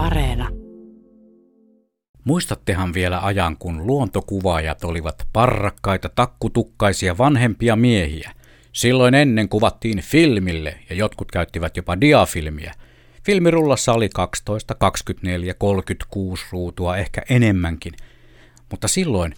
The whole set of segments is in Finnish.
Areena. Muistattehan vielä ajan, kun luontokuvaajat olivat parrakkaita takkutukkaisia vanhempia miehiä. Silloin ennen kuvattiin filmille ja jotkut käyttivät jopa diafilmiä. Filmirullassa oli 12, 24, 36 ruutua, ehkä enemmänkin. Mutta silloin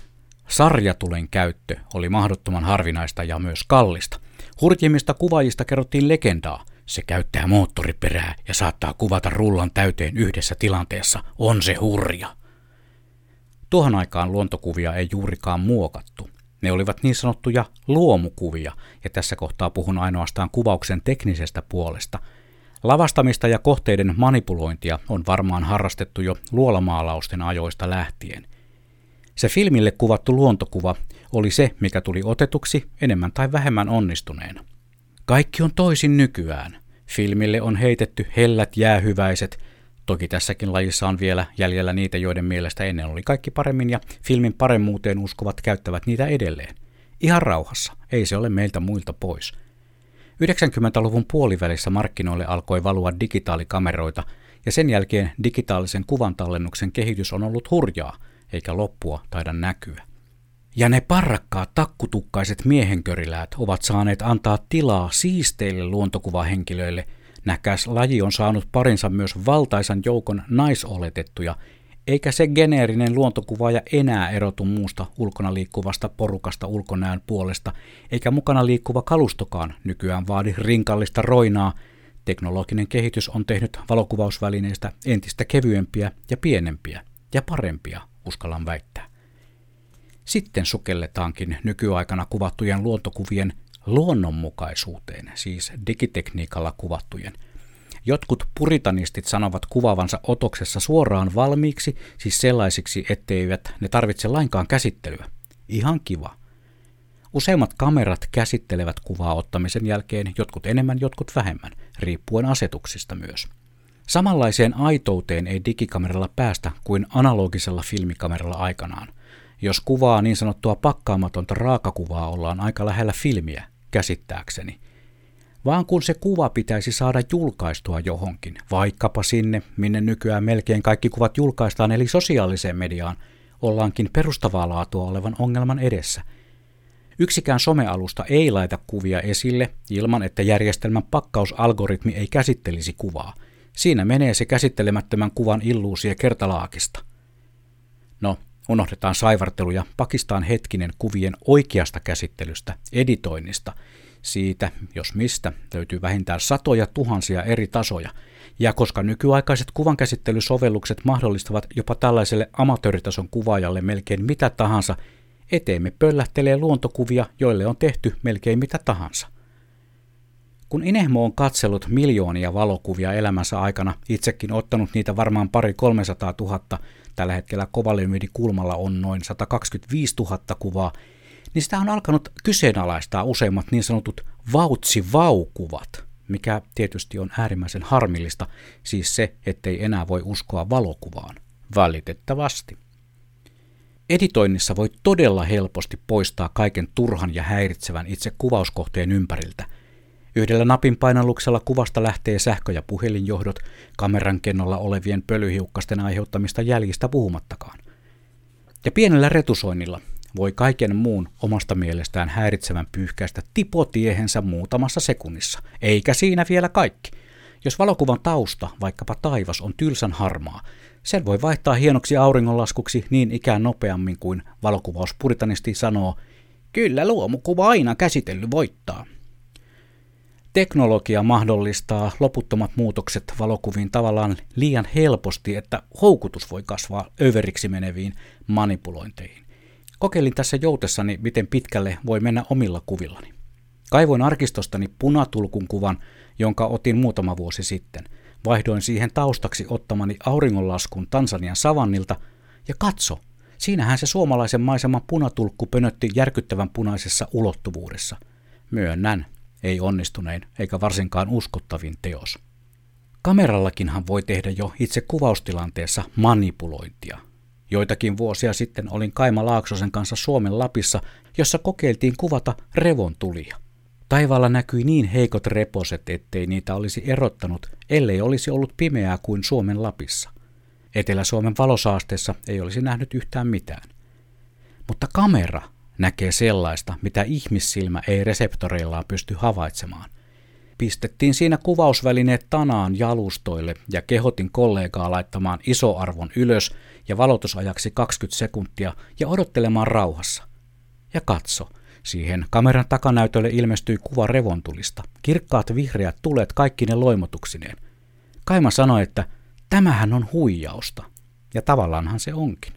sarjatulen käyttö oli mahdottoman harvinaista ja myös kallista. Hurjimmista kuvaajista kerrottiin legendaa. Se käyttää moottoriperää ja saattaa kuvata rullan täyteen yhdessä tilanteessa. On se hurja. Tuohon aikaan luontokuvia ei juurikaan muokattu. Ne olivat niin sanottuja luomukuvia, ja tässä kohtaa puhun ainoastaan kuvauksen teknisestä puolesta. Lavastamista ja kohteiden manipulointia on varmaan harrastettu jo luolamaalausten ajoista lähtien. Se filmille kuvattu luontokuva oli se, mikä tuli otetuksi enemmän tai vähemmän onnistuneena. Kaikki on toisin nykyään. Filmille on heitetty hellät jäähyväiset, Toki tässäkin lajissa on vielä jäljellä niitä, joiden mielestä ennen oli kaikki paremmin ja filmin paremmuuteen uskovat käyttävät niitä edelleen. Ihan rauhassa, ei se ole meiltä muilta pois. 90-luvun puolivälissä markkinoille alkoi valua digitaalikameroita ja sen jälkeen digitaalisen kuvantallennuksen kehitys on ollut hurjaa, eikä loppua taida näkyä. Ja ne parrakkaat takkutukkaiset miehenköriläät ovat saaneet antaa tilaa siisteille luontokuvahenkilöille – Näkäs laji on saanut parinsa myös valtaisan joukon naisoletettuja, eikä se geneerinen luontokuvaaja enää erotu muusta ulkona liikkuvasta porukasta ulkonäön puolesta, eikä mukana liikkuva kalustokaan nykyään vaadi rinkallista roinaa. Teknologinen kehitys on tehnyt valokuvausvälineistä entistä kevyempiä ja pienempiä ja parempia, uskallan väittää. Sitten sukelletaankin nykyaikana kuvattujen luontokuvien luonnonmukaisuuteen, siis digitekniikalla kuvattujen. Jotkut puritanistit sanovat kuvavansa otoksessa suoraan valmiiksi, siis sellaisiksi, etteivät ne tarvitse lainkaan käsittelyä. Ihan kiva. Useimmat kamerat käsittelevät kuvaa ottamisen jälkeen, jotkut enemmän, jotkut vähemmän, riippuen asetuksista myös. Samanlaiseen aitouteen ei digikameralla päästä kuin analogisella filmikameralla aikanaan. Jos kuvaa niin sanottua pakkaamatonta raakakuvaa ollaan aika lähellä filmiä, käsittääkseni. Vaan kun se kuva pitäisi saada julkaistua johonkin, vaikkapa sinne, minne nykyään melkein kaikki kuvat julkaistaan, eli sosiaaliseen mediaan, ollaankin perustavaa laatua olevan ongelman edessä. Yksikään somealusta ei laita kuvia esille ilman, että järjestelmän pakkausalgoritmi ei käsittelisi kuvaa. Siinä menee se käsittelemättömän kuvan illuusia kertalaakista. No, Unohdetaan saivartelu ja pakistaan hetkinen kuvien oikeasta käsittelystä, editoinnista. Siitä, jos mistä, löytyy vähintään satoja tuhansia eri tasoja. Ja koska nykyaikaiset kuvankäsittelysovellukset mahdollistavat jopa tällaiselle amatööritason kuvaajalle melkein mitä tahansa, eteemme pöllähtelee luontokuvia, joille on tehty melkein mitä tahansa. Kun Inehmo on katsellut miljoonia valokuvia elämänsä aikana, itsekin ottanut niitä varmaan pari 300 000, tällä hetkellä Kovalymidi kulmalla on noin 125 000 kuvaa, niin sitä on alkanut kyseenalaistaa useimmat niin sanotut vautsivaukuvat, mikä tietysti on äärimmäisen harmillista, siis se, ettei enää voi uskoa valokuvaan. Valitettavasti. Editoinnissa voi todella helposti poistaa kaiken turhan ja häiritsevän itse kuvauskohteen ympäriltä – Yhdellä napin painalluksella kuvasta lähtee sähkö- ja puhelinjohdot kameran kennolla olevien pölyhiukkasten aiheuttamista jäljistä puhumattakaan. Ja pienellä retusoinnilla voi kaiken muun omasta mielestään häiritsevän pyyhkäistä tipotiehensä muutamassa sekunnissa. Eikä siinä vielä kaikki. Jos valokuvan tausta, vaikkapa taivas, on tylsän harmaa, sen voi vaihtaa hienoksi auringonlaskuksi niin ikään nopeammin kuin valokuvauspuritanisesti sanoo, kyllä luomukuva aina käsitelly voittaa. Teknologia mahdollistaa loputtomat muutokset valokuviin tavallaan liian helposti, että houkutus voi kasvaa överiksi meneviin manipulointeihin. Kokeilin tässä joutessani, miten pitkälle voi mennä omilla kuvillani. Kaivoin arkistostani punatulkun kuvan, jonka otin muutama vuosi sitten. Vaihdoin siihen taustaksi ottamani auringonlaskun Tansanian savannilta ja katso, siinähän se suomalaisen maiseman punatulkku pönötti järkyttävän punaisessa ulottuvuudessa. Myönnän, ei onnistunein eikä varsinkaan uskottavin teos. Kamerallakinhan voi tehdä jo itse kuvaustilanteessa manipulointia. Joitakin vuosia sitten olin Kaima Laaksosen kanssa Suomen Lapissa, jossa kokeiltiin kuvata revontulia. Taivaalla näkyi niin heikot reposet, ettei niitä olisi erottanut, ellei olisi ollut pimeää kuin Suomen Lapissa. Etelä-Suomen valosaasteessa ei olisi nähnyt yhtään mitään. Mutta kamera näkee sellaista, mitä ihmissilmä ei reseptoreillaan pysty havaitsemaan. Pistettiin siinä kuvausvälineet tanaan jalustoille ja kehotin kollegaa laittamaan isoarvon ylös ja valotusajaksi 20 sekuntia ja odottelemaan rauhassa. Ja katso, siihen kameran takanäytölle ilmestyi kuva revontulista, kirkkaat vihreät tulet kaikki ne loimotuksineen. Kaima sanoi, että tämähän on huijausta. Ja tavallaanhan se onkin.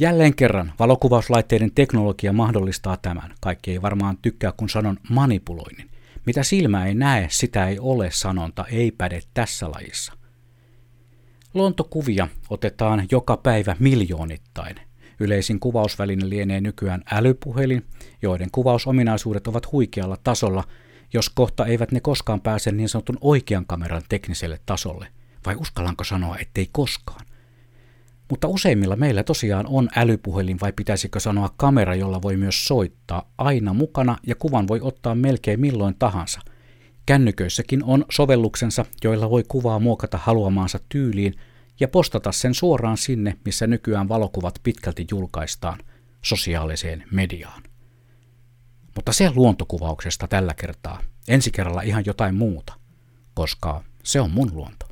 Jälleen kerran valokuvauslaitteiden teknologia mahdollistaa tämän. Kaikki ei varmaan tykkää, kun sanon manipuloinnin. Mitä silmä ei näe, sitä ei ole sanonta, ei päde tässä lajissa. Luontokuvia otetaan joka päivä miljoonittain. Yleisin kuvausväline lienee nykyään älypuhelin, joiden kuvausominaisuudet ovat huikealla tasolla, jos kohta eivät ne koskaan pääse niin sanotun oikean kameran tekniselle tasolle. Vai uskallanko sanoa, ettei koskaan? Mutta useimmilla meillä tosiaan on älypuhelin vai pitäisikö sanoa kamera, jolla voi myös soittaa aina mukana ja kuvan voi ottaa melkein milloin tahansa. Kännyköissäkin on sovelluksensa, joilla voi kuvaa muokata haluamaansa tyyliin ja postata sen suoraan sinne, missä nykyään valokuvat pitkälti julkaistaan, sosiaaliseen mediaan. Mutta se luontokuvauksesta tällä kertaa. Ensi kerralla ihan jotain muuta, koska se on mun luonto.